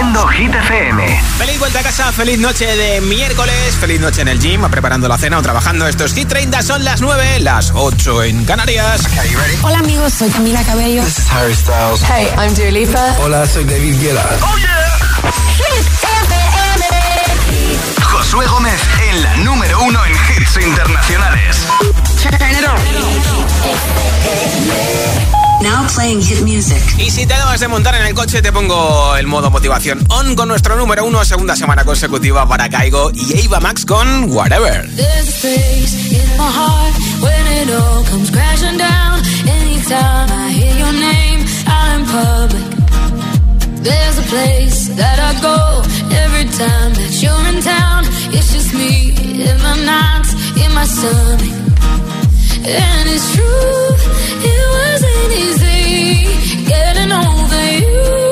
Hit FM. Feliz vuelta a casa, feliz noche de miércoles, feliz noche en el gym, preparando la cena o trabajando. Estos Hit 30 son las 9, las 8 en Canarias. Hola amigos, soy Camila Cabello. This is Harry Styles. Hey, I'm Dua Hola, soy David Guetta. Oh yeah. Hit FM. Josué Gómez en la número 1 en hits internacionales. Now playing hit music. Y si te acabas de montar en el coche, te pongo el modo motivación on con nuestro número uno, segunda semana consecutiva para Caigo y Eva Max con Whatever. There's a place that I go every time in town. It's just me in my in my. And it's true, it wasn't easy getting over you.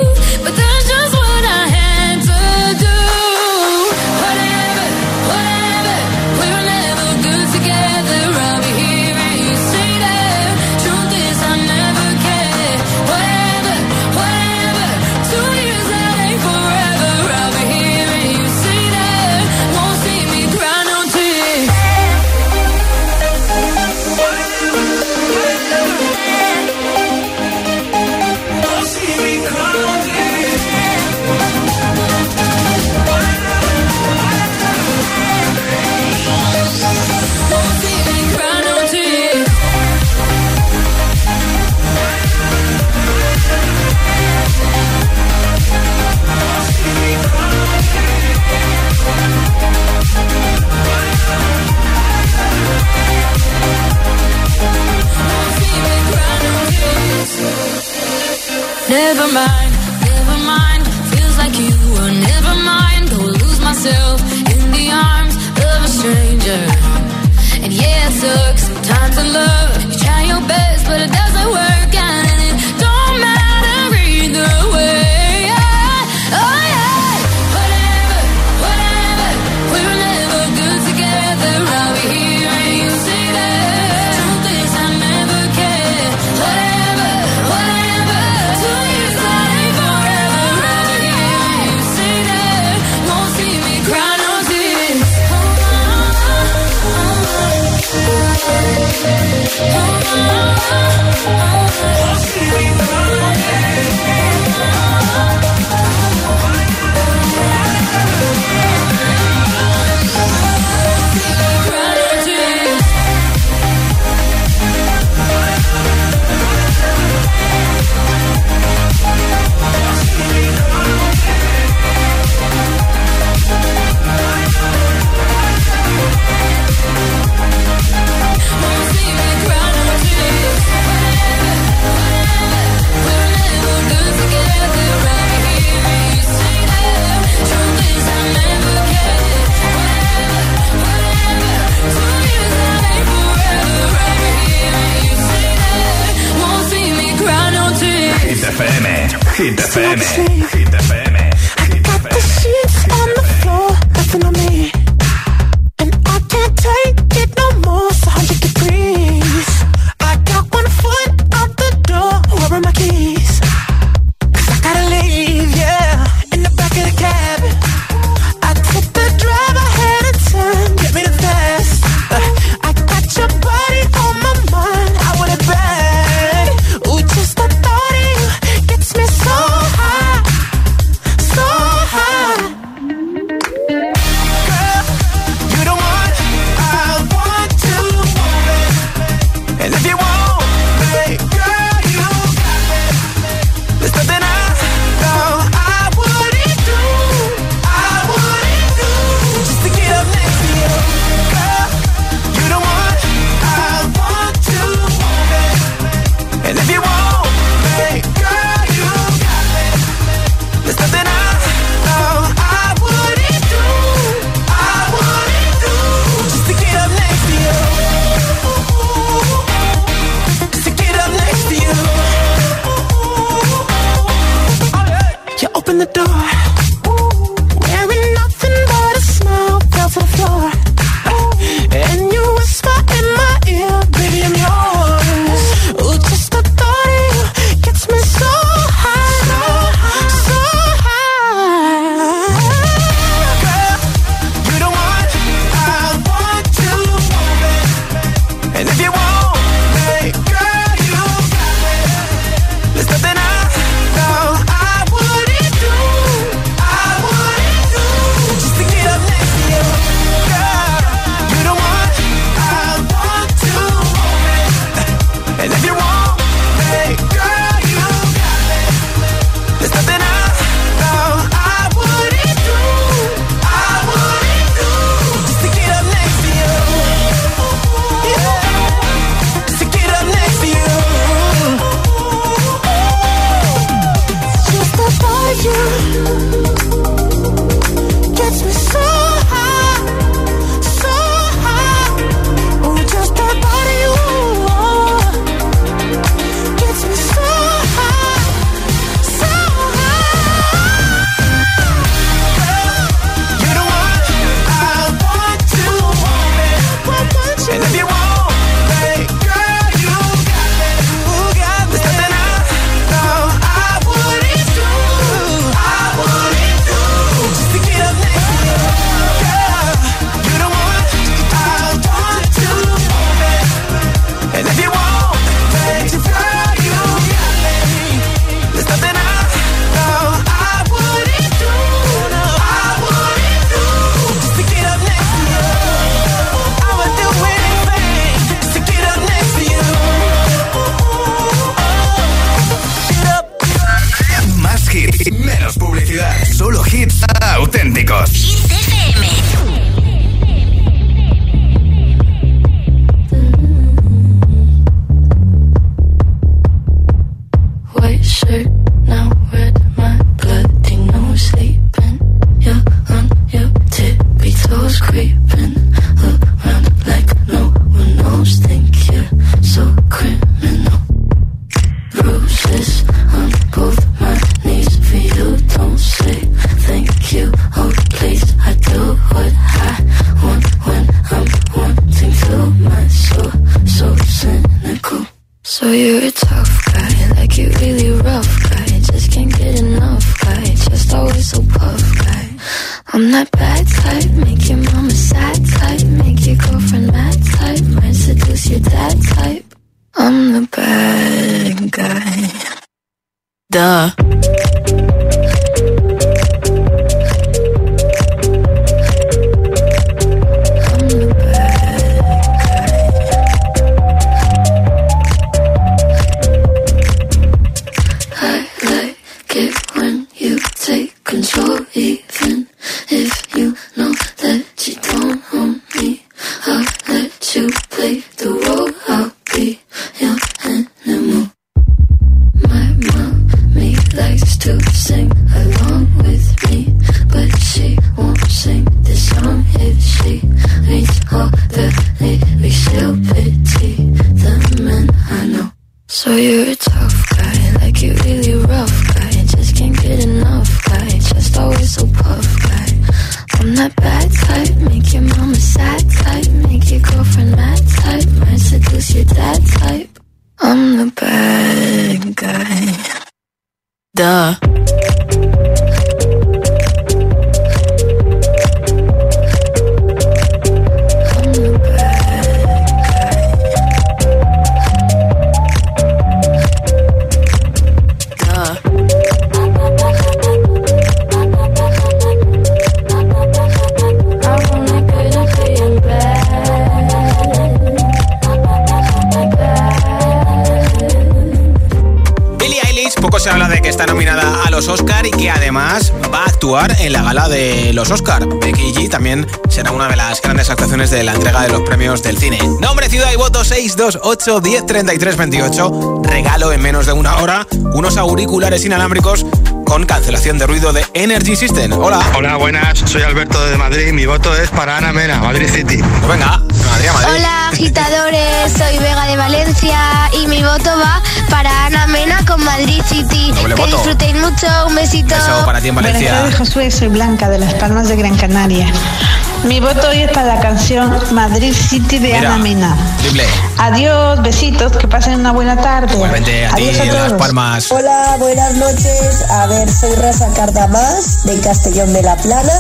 never mind. FM. Hit FM. Hit FM. I'm that bad type, make your mama sad type, make your girlfriend mad type, might seduce your dad type. I'm the bad guy. Duh. De la entrega de los premios del cine. Nombre, ciudad y voto 628 10 33 28. Regalo en menos de una hora unos auriculares inalámbricos con cancelación de ruido de Energy System. Hola. Hola, buenas, soy Alberto de Madrid. Mi voto es para Ana Mena, Madrid City. Pues venga, Madrid, a Madrid. Hola agitadores, soy Vega de Valencia y mi voto va para Ana Mena con Madrid City. Doble que voto. disfrutéis mucho, un besito. Beso para ti en Buenas Valencia. tardes, Josué. Soy Blanca de Las Palmas de Gran Canaria. Mi voto hoy es para la canción Madrid City de Mira, Ana Mena. Triple. Adiós, besitos, que pasen una buena tarde. Igualmente a ti Adiós a Las todos. Palmas. Hola, buenas noches. A ver, soy Rosa Cardamás de Castellón de la Plana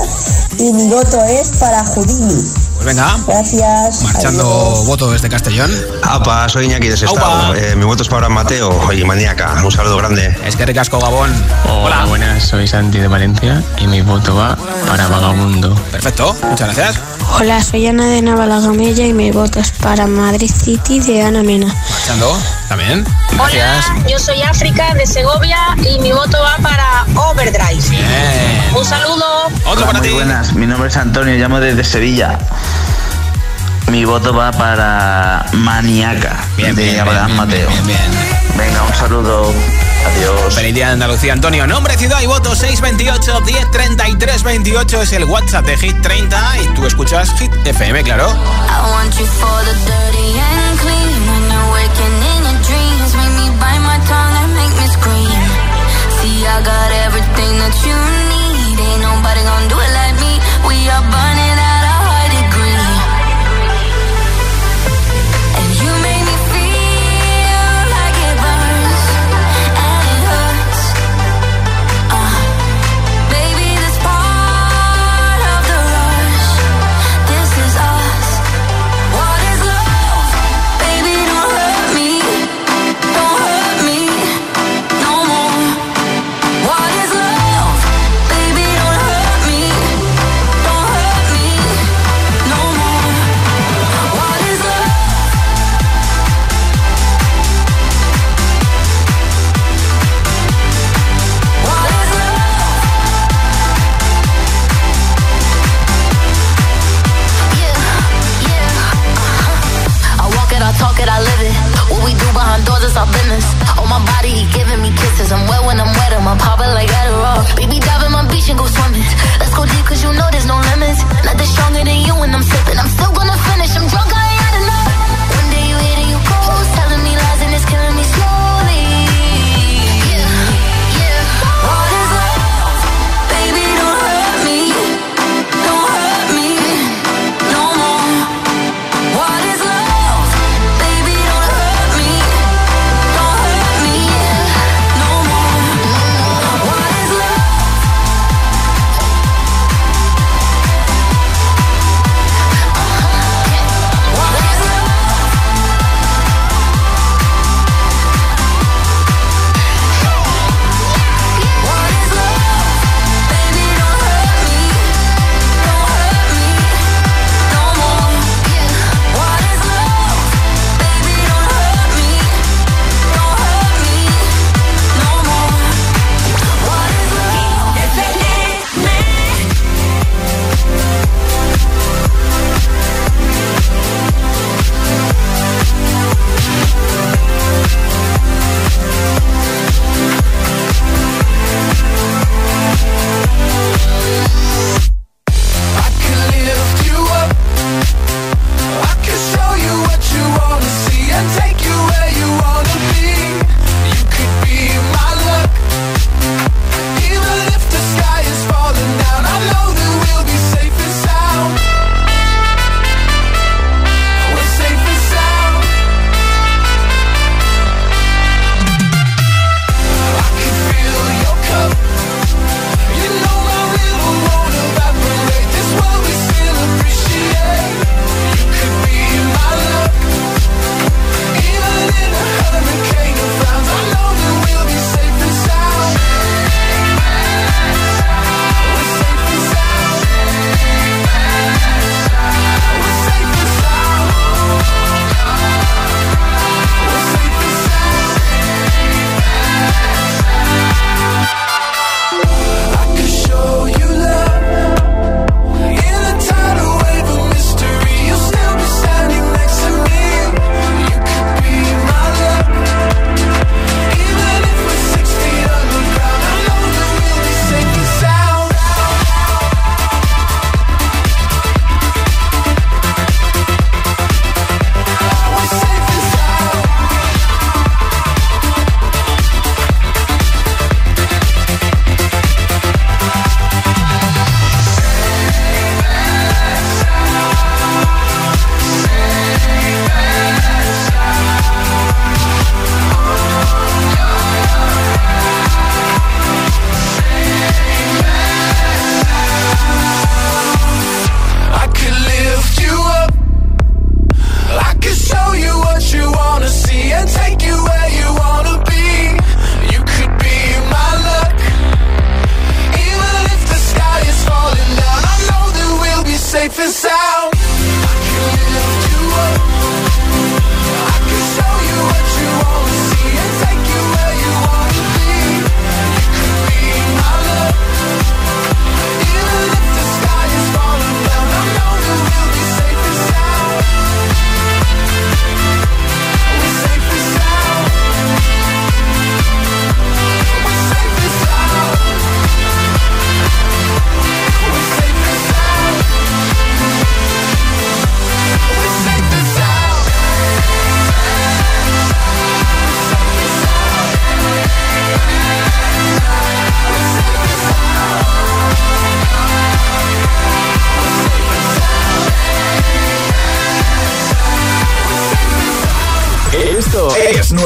y mi voto es para Houdini. Pues venga, Gracias. marchando Adiós. voto desde Castellón. Apa, soy Iñaki de Sestao. Eh, mi voto es para Mateo y Maníaca. Un saludo grande. Es que ricasco Gabón. Hola, buenas, soy Santi de Valencia y mi voto va para Vagabundo. Perfecto, muchas gracias. Hola, soy Ana de Navalagamella y mi voto es para Madrid City de Ana Mena. Marchando, también. Gracias. yo soy África de Segovia y mi voto va para Overdrive. Bien. Un saludo. Otro para ti. buenas, mi nombre es Antonio, llamo desde Sevilla. Mi voto va para Maniaca Bien, de bien, Abraham bien, Mateo. bien, bien, bien. Venga, un saludo. Adiós. Feliz día de Andalucía, Antonio. Nombre, ciudad y voto 628 1033 28 es el WhatsApp de Hit 30 y tú escuchas Hit FM, claro. I want you for the dirty and clean. When you're waking in your dreams, make me bite my tongue and make me scream. See, I got everything that you need. Ain't nobody gonna do it like me. We are burning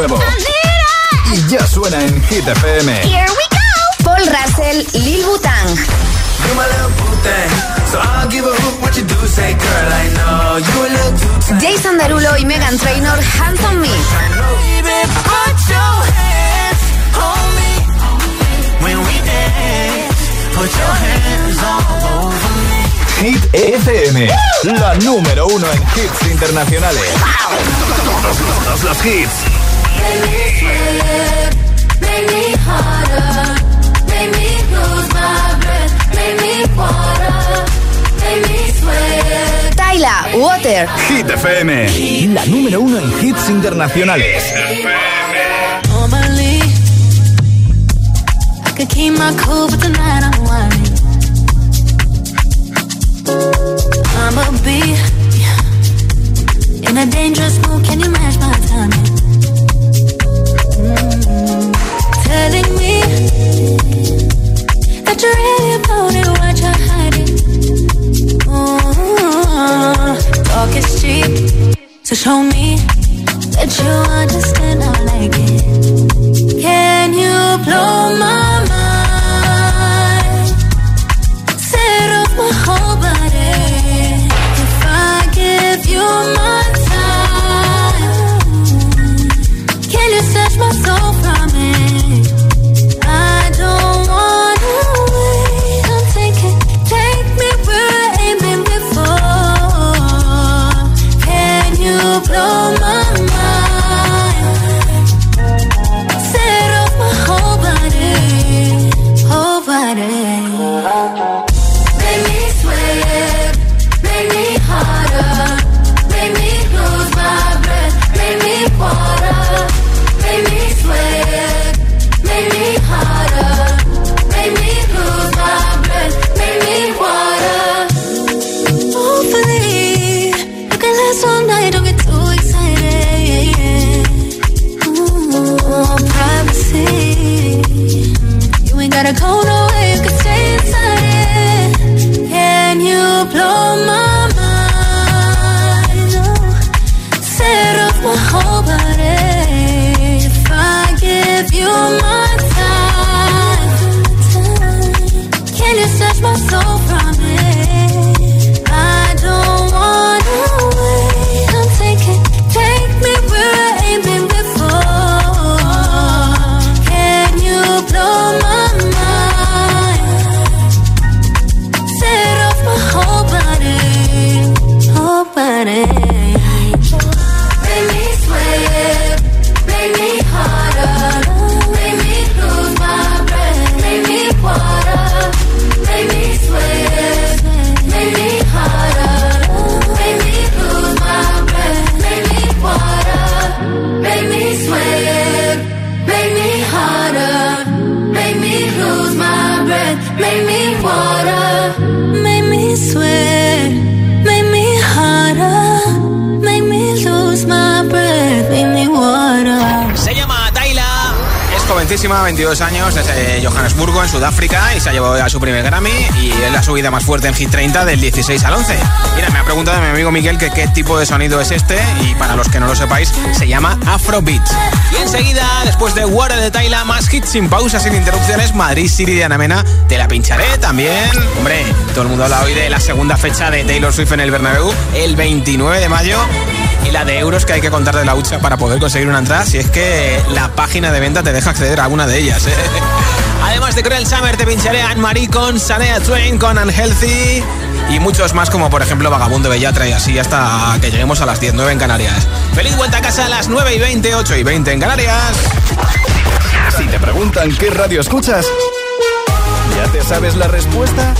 nuevo. Y ya suena en Hit FM. Here we go. Paul Russell, Lil Butang. Jason Derulo y Megan Trainor, Hands on Me. Hit FM, la número uno en hits internacionales. Todos los hits. Tyla, Water. Hit FM, la número uno en hits internacionales. Normally, I could keep my cool, but tonight I'm whining. Be in a dangerous mood. Can you match my timing? Telling me that you're really about it. What you're hiding? Mm, Talk is cheap, so show me that you understand. I like it. Can you blow my Sudáfrica, y se ha llevado ya su primer Grammy. Y es la subida más fuerte en Hit 30 del 16 al 11. Mira, me ha preguntado mi amigo Miguel que qué tipo de sonido es este, y para los que no lo sepáis, se llama Afrobeat. Y enseguida, después de Water de Tyla, más hits sin pausas, sin interrupciones, Madrid City de Ana Mena, te la pincharé también. Hombre, todo el mundo habla hoy de la segunda fecha de Taylor Swift en el Bernabéu, el 29 de mayo y la de euros que hay que contar de la hucha para poder conseguir una entrada si es que la página de venta te deja acceder a una de ellas. ¿eh? Además de Cruel Summer te pincharé a Anne-Marie con Sanea Twain, con Unhealthy y muchos más como por ejemplo Vagabundo Bellatra y así hasta que lleguemos a las 19 en Canarias. Feliz vuelta a casa a las 9 y 20, 8 y 20 en Canarias. Si te preguntan qué radio escuchas, ¿ya te sabes la respuesta?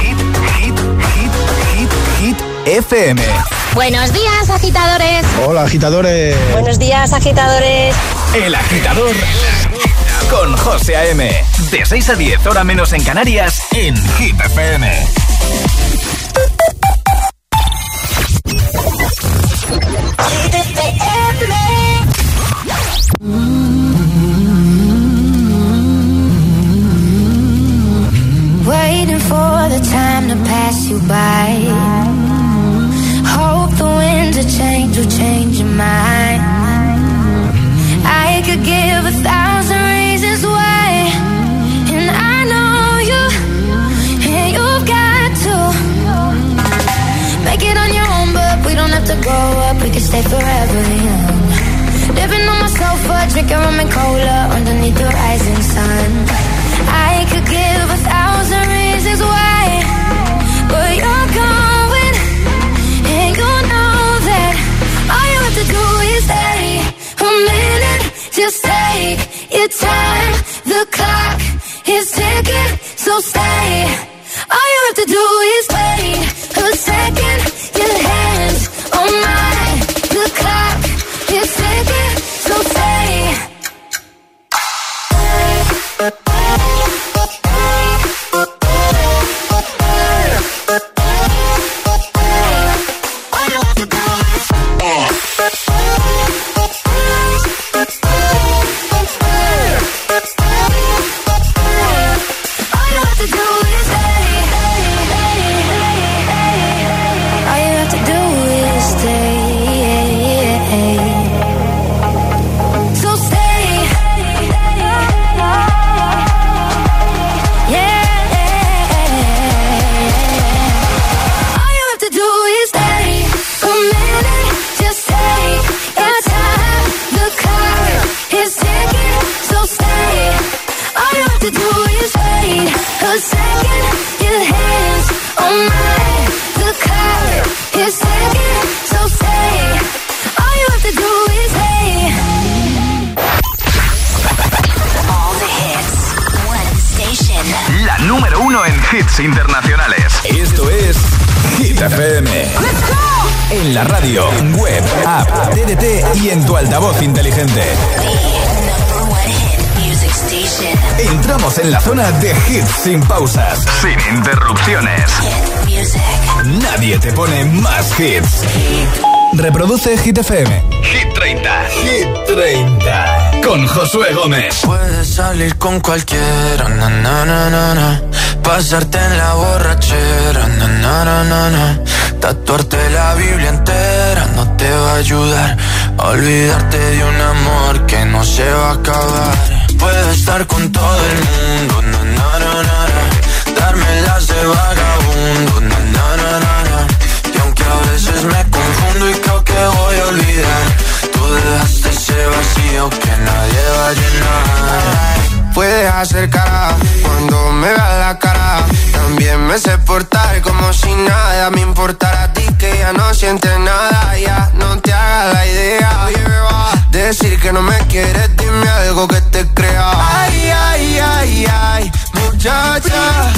Hit, hit, hit, hit, hit, FM. Buenos días, agitadores. Hola, agitadores. Buenos días, agitadores. El agitador con José A.M. De 6 a 10, hora menos en Canarias, en Hit FM. Waiting for the time to pass you by. Hope the winds of change will change your mind. could give a thousand grow up. We can stay forever young. Living on my sofa, drinking rum and cola underneath the rising sun. I could give a thousand reasons why, but you're going, and you know that all you have to do is stay a minute. Just take your time. The clock is ticking, so stay. All you have to do is wait a second. All hits internacionales. Esto es Hit FM. En la radio, web, app, TDT y en tu altavoz inteligente. Entramos en la zona de hits sin pausas, sin interrupciones. Nadie te pone más hits. Reproduce Hit FM. Hit 30. Hit 30. Con Josué Gómez. Puedes salir con cualquiera, na, na, na, na, na. Pasarte en la borrachera, na, na, na, na, tatuarte la Biblia entera no te va a ayudar a olvidarte de un amor que no se va a acabar. Puedes estar con todo el mundo, na, na, na, na, darme las de vagabundo, na, na, na, na. y aunque a veces me confundo y creo que voy a olvidar, tú dejaste ese vacío que nadie va a llenar. Puedes hacer cara cuando me veas la cara. También me sé portar como si nada me importara a ti que ya no sientes nada. Ya no te hagas la idea. Decir que no me quieres, dime algo que te crea. Ay, ay, ay, ay, muchacha.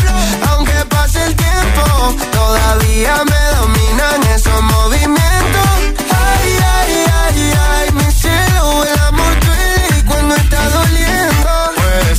Aunque pase el tiempo, todavía me dominan esos movimientos. Ay, ay, ay, ay, mi cielo, el amor duele cuando está doliendo.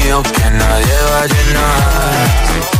vacío que nadie va a llenar.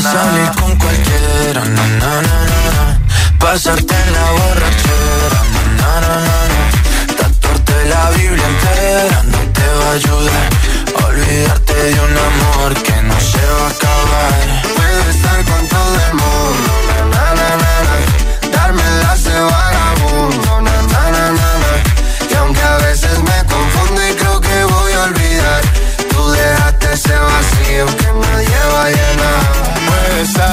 Salir con cualquiera, na, na, na, na, pasarte en la borrachera, na, na, na, na, tatuarte la Biblia entera no te va a ayudar olvidarte de un amor que no se va a acabar. Puedes estar con todo el mundo, na, na, na, na. darme las de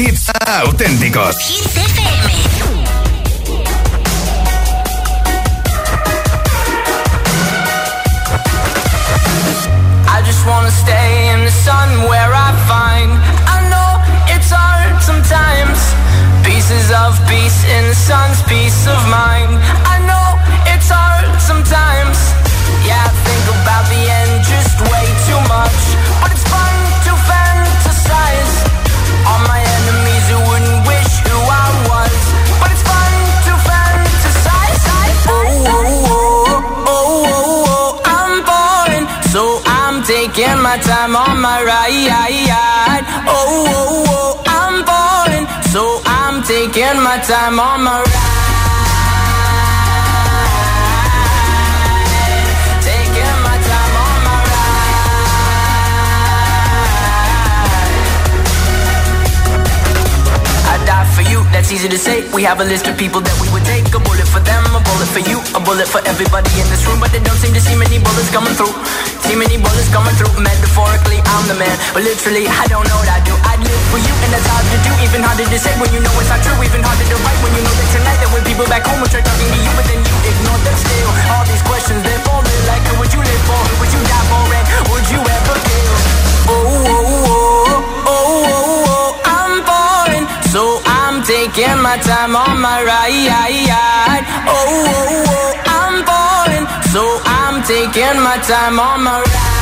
hits auténticos. Hits my time on my ride. Oh, oh, oh, I'm falling So I'm taking my time on my ride that's easy to say. We have a list of people that we would take. A bullet for them, a bullet for you, a bullet for everybody in this room. But they don't seem to see many bullets coming through. See many bullets coming through. Metaphorically, I'm the man. But literally, I don't know what I do. I'd live for you, and that's hard to do. Even harder to say when you know it's not true. Even harder to write when you know that tonight there were people back home who tried talking to you, but then you ignore them still. All these questions, they're falling. Like, who would you live for? Who would you die for? And would you ever kill? Oh, oh, oh, taking my time on my ride. Oh, oh, oh, I'm falling. So I'm taking my time on my ride.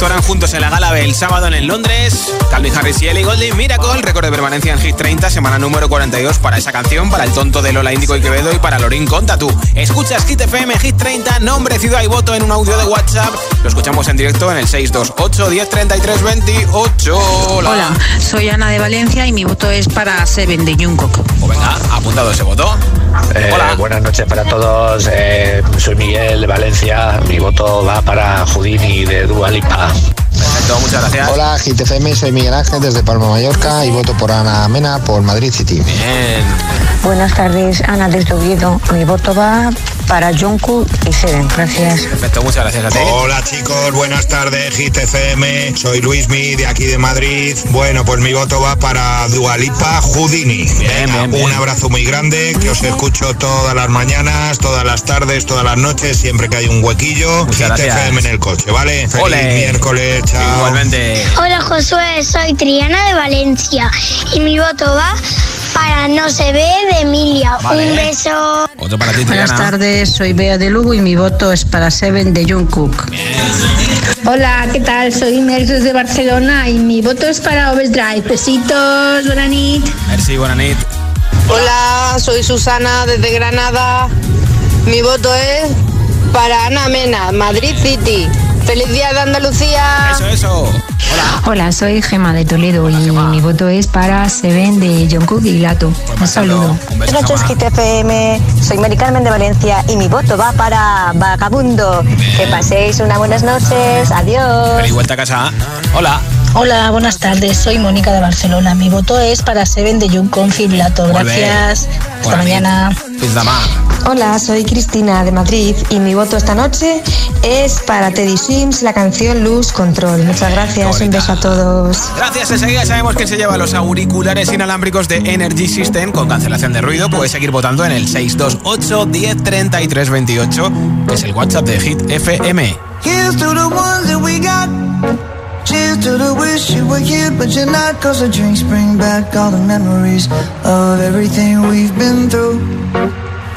Actuarán juntos en la gala el sábado en Londres. Calvin Harris y Ellie Golding, Miracle, récord de permanencia en Hit 30, semana número 42 para esa canción, para el tonto de Lola Índico y Quevedo y para Lorín Conta tú. Escuchas Hit FM Hit 30, nombre, ciudad y voto en un audio de WhatsApp. Lo escuchamos en directo en el 628 10 33 28. Hola. Hola, soy Ana de Valencia y mi voto es para Seven de Jungkook. O pues venga, apuntado ese voto. Eh, Hola. Buenas noches para todos. Eh, soy Miguel de Valencia. Mi voto va para Houdini de Dualipa. Perfecto, muchas gracias. Hola, GTFM, soy Miguel Ángel desde Palma, Mallorca y voto por Ana Mena por Madrid City. Bien. Buenas tardes, Ana desde Oviedo. Mi voto va para Junku y Seren. Gracias. Perfecto, muchas gracias a ti. Hola chicos, buenas tardes, GTFM. Soy Luis Mi de aquí de Madrid. Bueno, pues mi voto va para Dualipa Houdini. Bien, bien, Un abrazo muy grande, que os escucho todas las mañanas, todas las tardes, todas las noches, siempre que hay un huequillo. GTFM en el coche, ¿vale? Feliz miércoles, chao. Igualmente. Hola Josué, soy Triana de Valencia y mi voto va para No se ve de Emilia. Un beso. Otro para ti, Buenas tardes, soy Bea de Lugo y mi voto es para Seven de Jungkook. Hola, ¿qué tal? Soy Mercedes de Barcelona y mi voto es para Overdrive. Besitos, buena nit. Merci, buena nit. Hola, soy Susana desde Granada. Mi voto es para Ana Mena, Madrid City. ¡Feliz día de Andalucía! Eso, eso. Hola. Hola, soy Gema de Toledo y mi voto es para Seven de Jungkook y Lato. Un saludo. Buenas noches, Kit FM. Soy Mari Carmen de Valencia y mi voto va para Vagabundo. Que paséis unas buenas noches. Adiós. Feliz vuelta a casa. Hola. Hola, buenas tardes. Soy Mónica de Barcelona. Mi voto es para Seven de Jungkook y Lato. Gracias. Hasta mañana. Hola, soy Cristina de Madrid y mi voto esta noche es para Teddy Sims, la canción Luz Control. Muchas gracias, un beso a todos. Gracias, enseguida sabemos que se lleva los auriculares inalámbricos de Energy System con cancelación de ruido. Puedes seguir votando en el 628 10 33 28, que es el WhatsApp de Hit FM. Here's to the ones that we got. Cheers to the wish you were here, but you're not. Cause the drinks bring back all the memories of everything we've been through.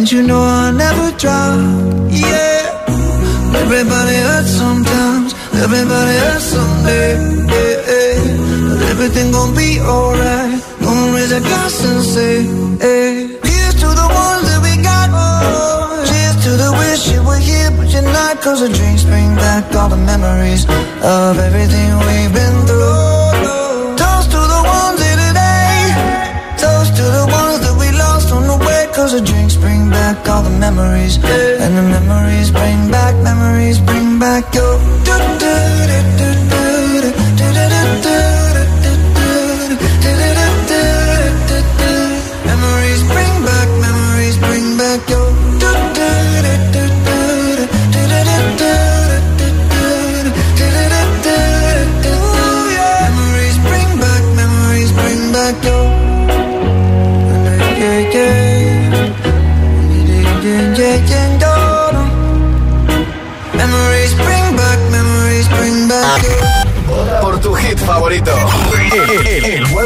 and you know I'll never drop. Yeah, everybody hurts sometimes, everybody hurts someday. Yeah, yeah. But everything gon' be alright. Gonna raise a glass and say, hey. Here's to the ones that we got. Oh, cheers to the wish you were here, but you're not. Cause the drinks bring back all the memories of everything we've been through. The drinks bring back all the memories. And the memories bring back, memories bring back your.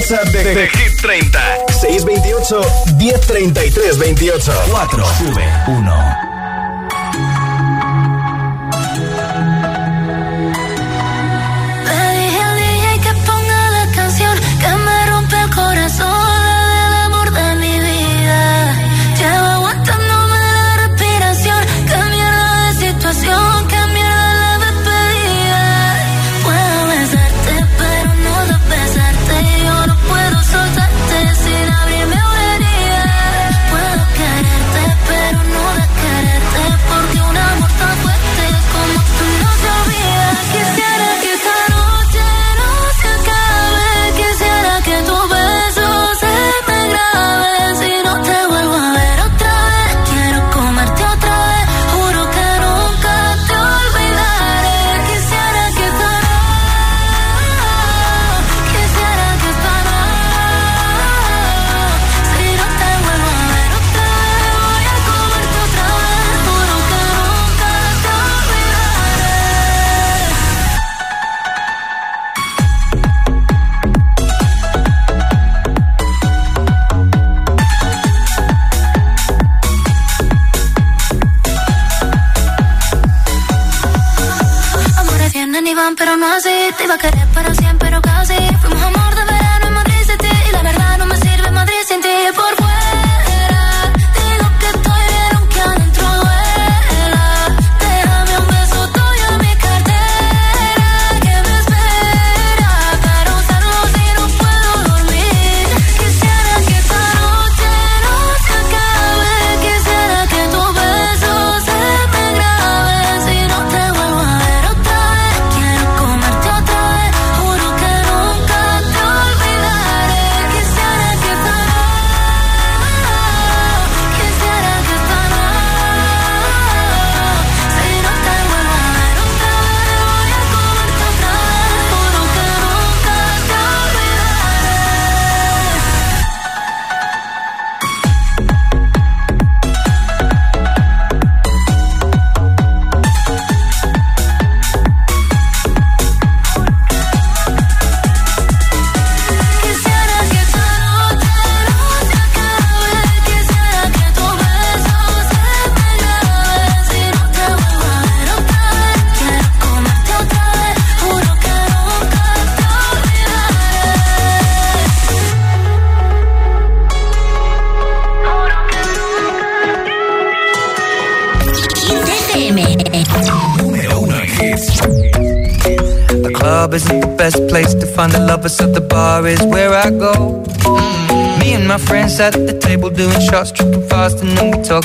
WhatsApp de, Hit 30. 628 1033 28. 4 sube 1. Table doing shots, tripping fast, and then we talk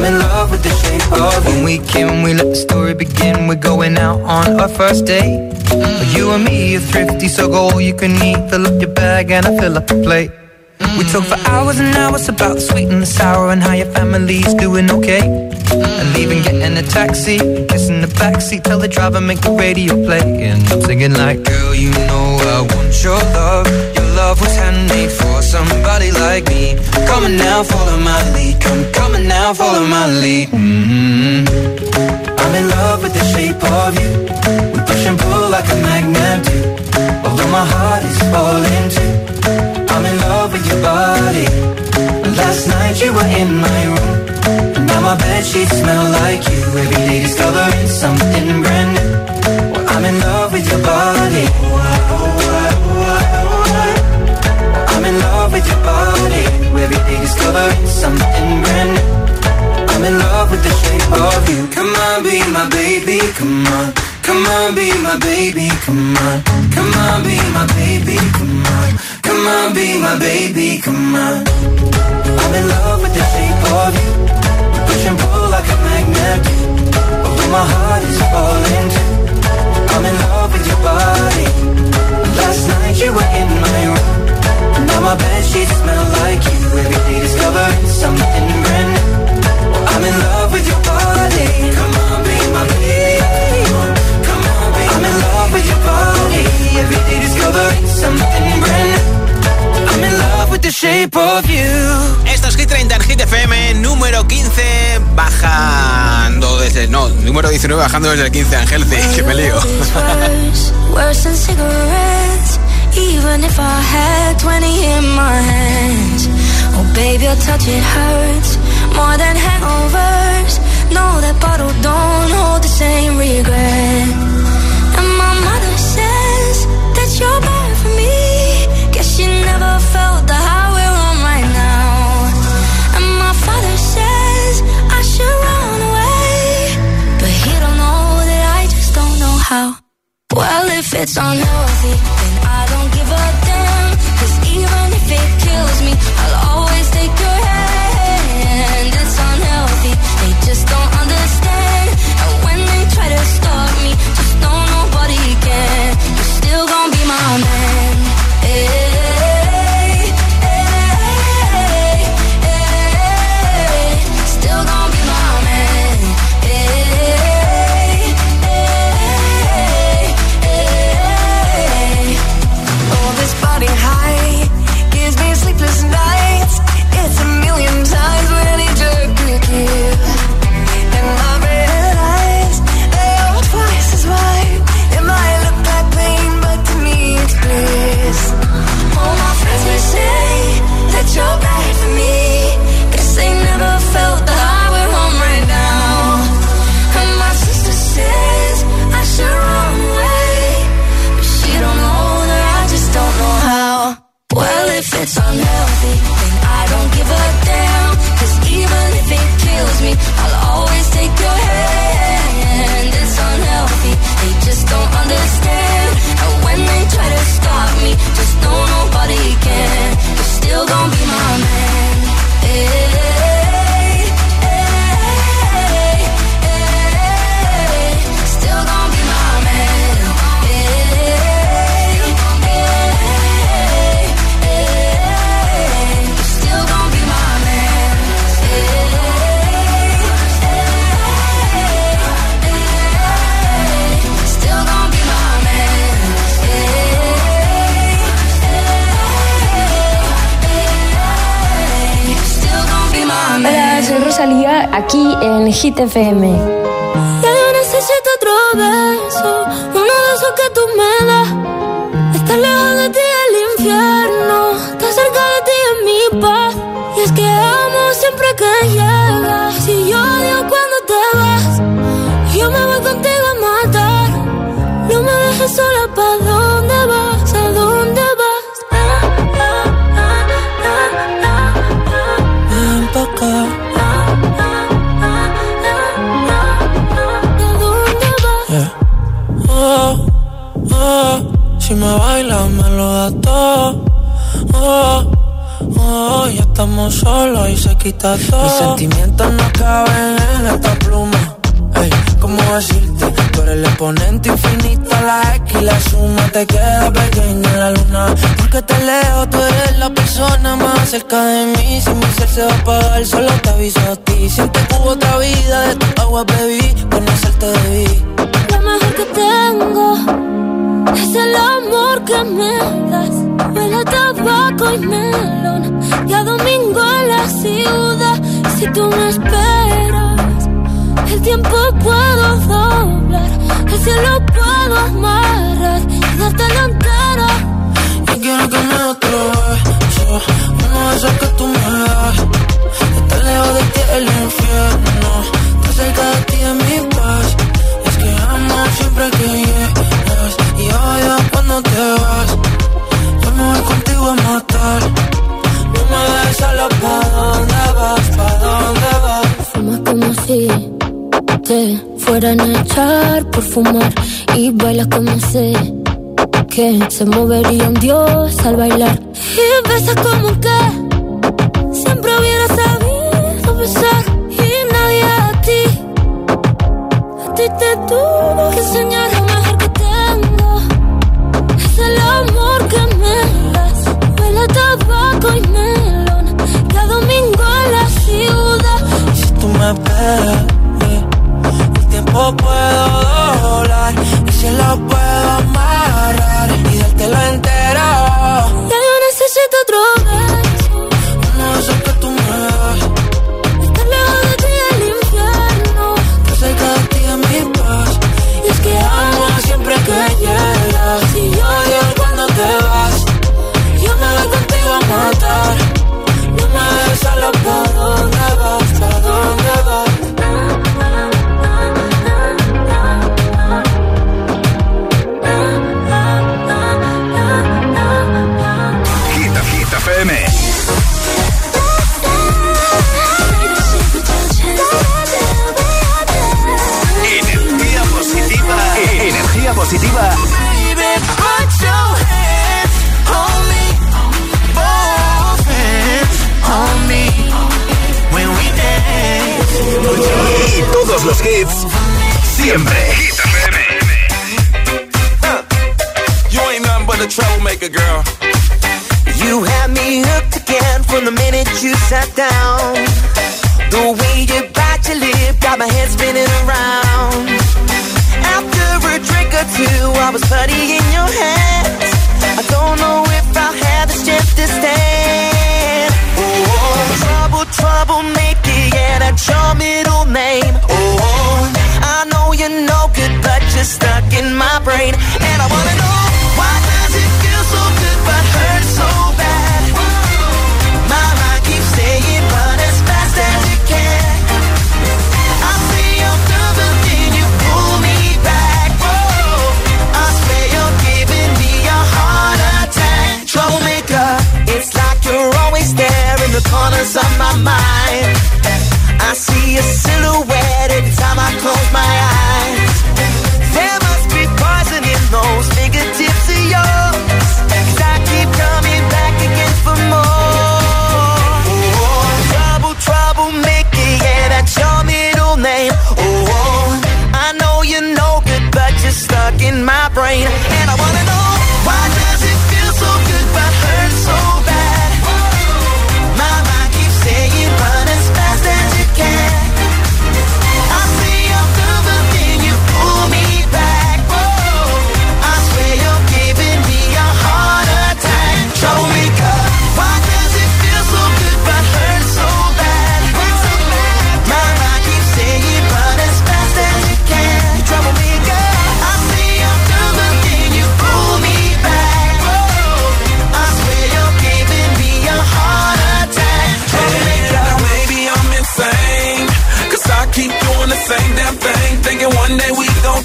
I'm in love with the shape of you. When we came, we let the story begin. We're going out on our first date. Mm. You and me are thrifty, so go all you can eat. Fill up your bag and I fill up the plate. Mm. We talk for hours and hours about the sweet and the sour and how your family's doing okay. Mm. And leaving, getting a taxi, kissing the backseat, tell the driver make the radio play. And I'm singing like, girl, you know I want your love. Your love was handmade for somebody like me. Come on now, follow my lead. Come, come on now, follow my lead. Mm-hmm. I'm in love with the shape of you. We push and pull like a magnet do. Although my heart is falling too. I'm in love with your body. Last night you were in my room. Now my bed sheets smell like you. Every day discovering something brand new. Well, I'm in love with your body. I'm in love with your body. Every day discovering something brand new. I'm in love with the shape of you. Come on, be my baby. Come on. Come on, be my baby, come on. Come on, be my baby, come on. Come on, be my baby, come on. I'm in love with the shape of you. And pull like a magnet. Although my heart is falling too. I'm in love with your body. Last night you were in my room. Now my bed sheets smell like you. Every day discovering something brand new. I'm in love with your body. Come on, be my baby. Come on, be I'm in love with your body. Every day discovering something brand new. I'm in love with the shape of you. Esto es Hit 30 en Hit FM, número 15, bajando desde. No, número 19, bajando desde el 15, Ángel, than cigarettes. Even if I had 20 in my hands. Oh, baby, your touch, it hurts. More than hangovers. No, that bottle don't hold the same regret. If it's unhealthy, en Hit FM. Ya yo necesito otro beso, uno de esos que tú solos y se quita todo. Mis sentimientos no caben en esta pluma. Ey, ¿cómo decirte? Tú eres el exponente infinito, la X y la suma te queda pequeña en la luna. Porque te leo, tú eres la persona más cerca de mí. Si mi ser se va a apagar, solo te aviso a ti. Siento que hubo otra vida, de tu agua bebí, conocerte debí. Lo mejor que tengo es el amor que me das. Huele a tabaco y melón. Y a domingo en la ciudad. Si tú me esperas, el tiempo puedo doblar. El cielo puedo amarrar y darte la entera. Yo quiero que me otro beso, uno de esos que tú me das. Estar lejos de ti el infierno, estar cerca de ti es mi paz. Es que amo siempre que llegas matar. No me dejes sola, ¿pa' dónde vas? ¿Pa' dónde vas? Fumas como si te fueran a echar por fumar y bailas como sé que se movería un dios al bailar y besas como que a tabaco y melón. Cada domingo en la ciudad. Si tú me esperas el tiempo puedo doblar. Y se lo puedo amarrar y dártelo entero. Todos hits. Siempre. Hit FM. You ain't nothing but a troublemaker, girl. You had me hooked again from the minute you sat down. The way you bite your lip got my head spinning around. After a drink or two, I was putty in your hands. I don't know if I'll have the strength to stand. Oh, trouble, trouble, stuck in my brain. And I wanna know, why does it feel so good but hurt so bad? My mind keeps saying, run as fast as can. I say I'm done, but then you pull me back. I swear you're giving me a heart attack. Troublemaker, it's like you're always there in the corners of my mind. I see a silhouette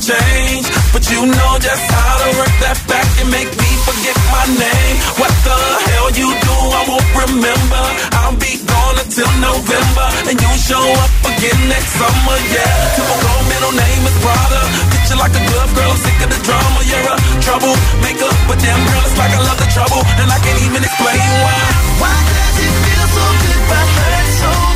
change. But you know just how to work that back and make me forget my name. What the hell you do, I won't remember. I'll be gone until November. And you show up again next summer, yeah. Typical middle name is Prada. Picture like a good girl, sick of the drama. You're a troublemaker. But damn girl, it's like I love the trouble. And I can't even explain why. Why does it feel so good but hurt so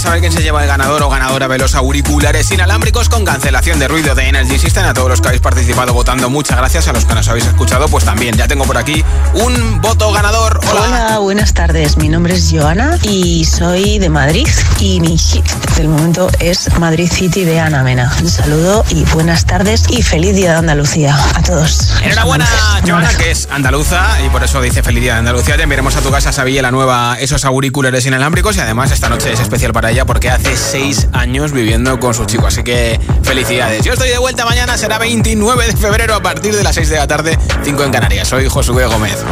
saber quién se lleva el ganador o ganadora de los auriculares inalámbricos con cancelación de ruido de Energy System. A todos los que habéis participado votando, muchas gracias. A los que nos habéis escuchado, pues también. Ya tengo por aquí un voto ganador. Hola. buenas tardes. Mi nombre es Joana y soy de Madrid y mi hit del momento es Madrid City de Ana Mena. Un saludo y buenas tardes y feliz día de Andalucía a todos. Enhorabuena, Joana, que es andaluza y por eso dice feliz día de Andalucía. Ya enviaremos a tu casa, Sabía, la nueva, esos auriculares inalámbricos y además esta noche es especial para ella porque hace seis años viviendo con su chico. Así que felicidades. Yo estoy de vuelta mañana, será 29 de febrero a partir de las 6 de la tarde, 5 en Canarias. Soy Josué Gómez.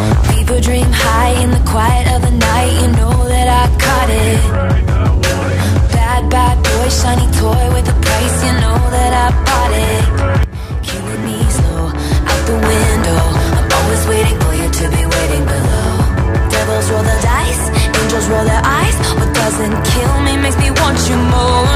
Doesn't kill me makes me want you more.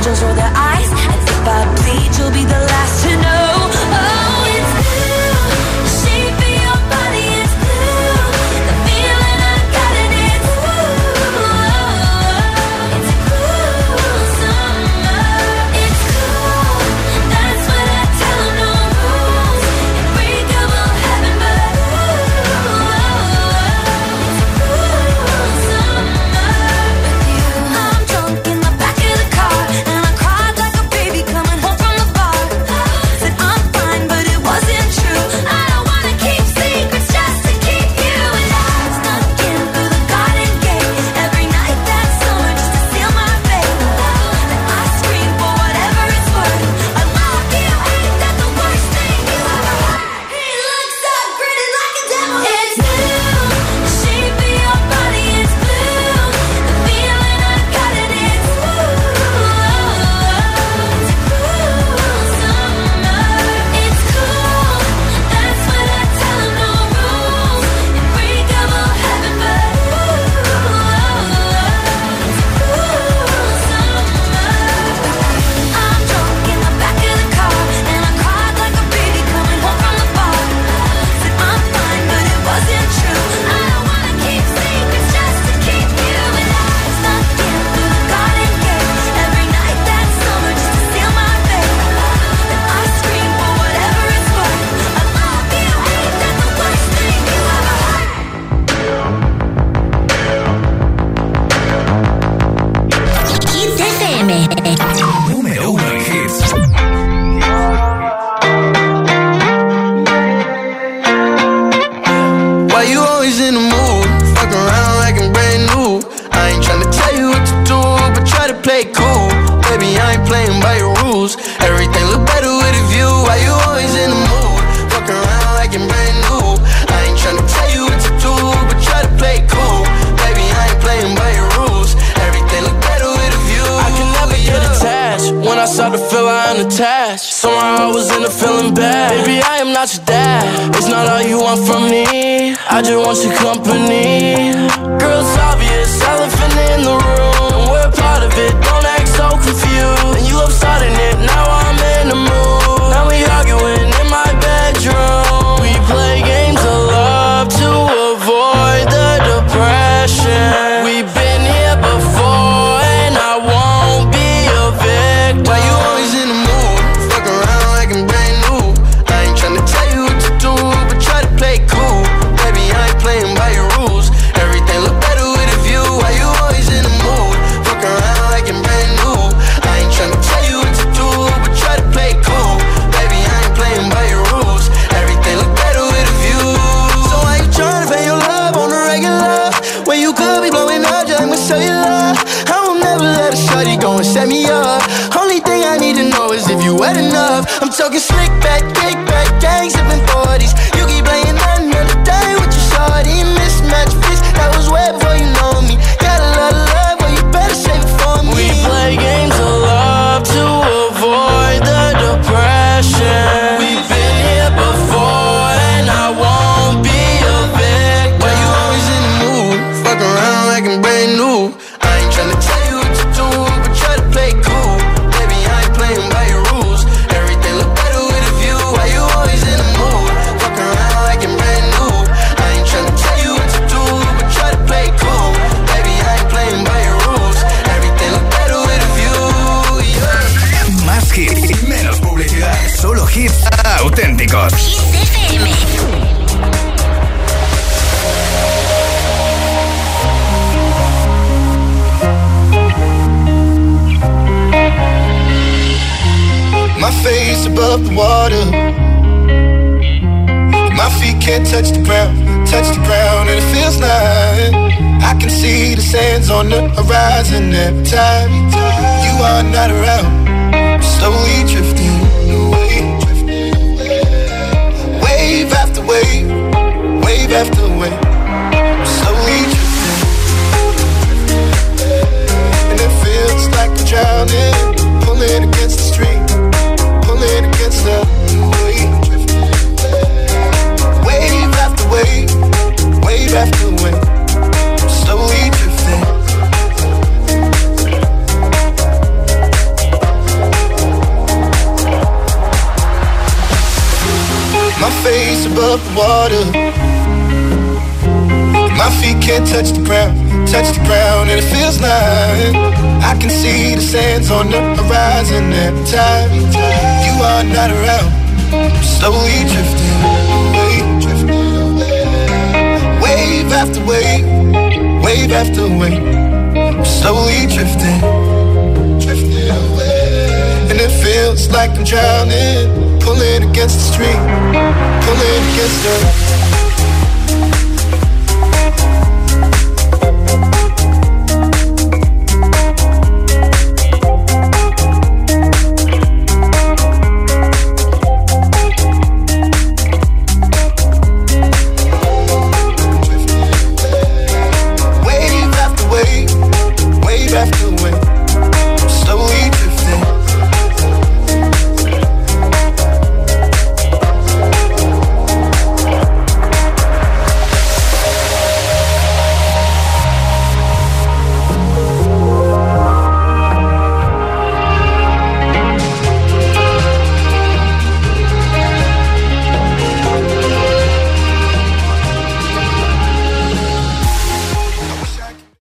Angels roll their eyes, and if I bleed, you'll be the